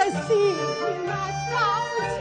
的心啊，高悬。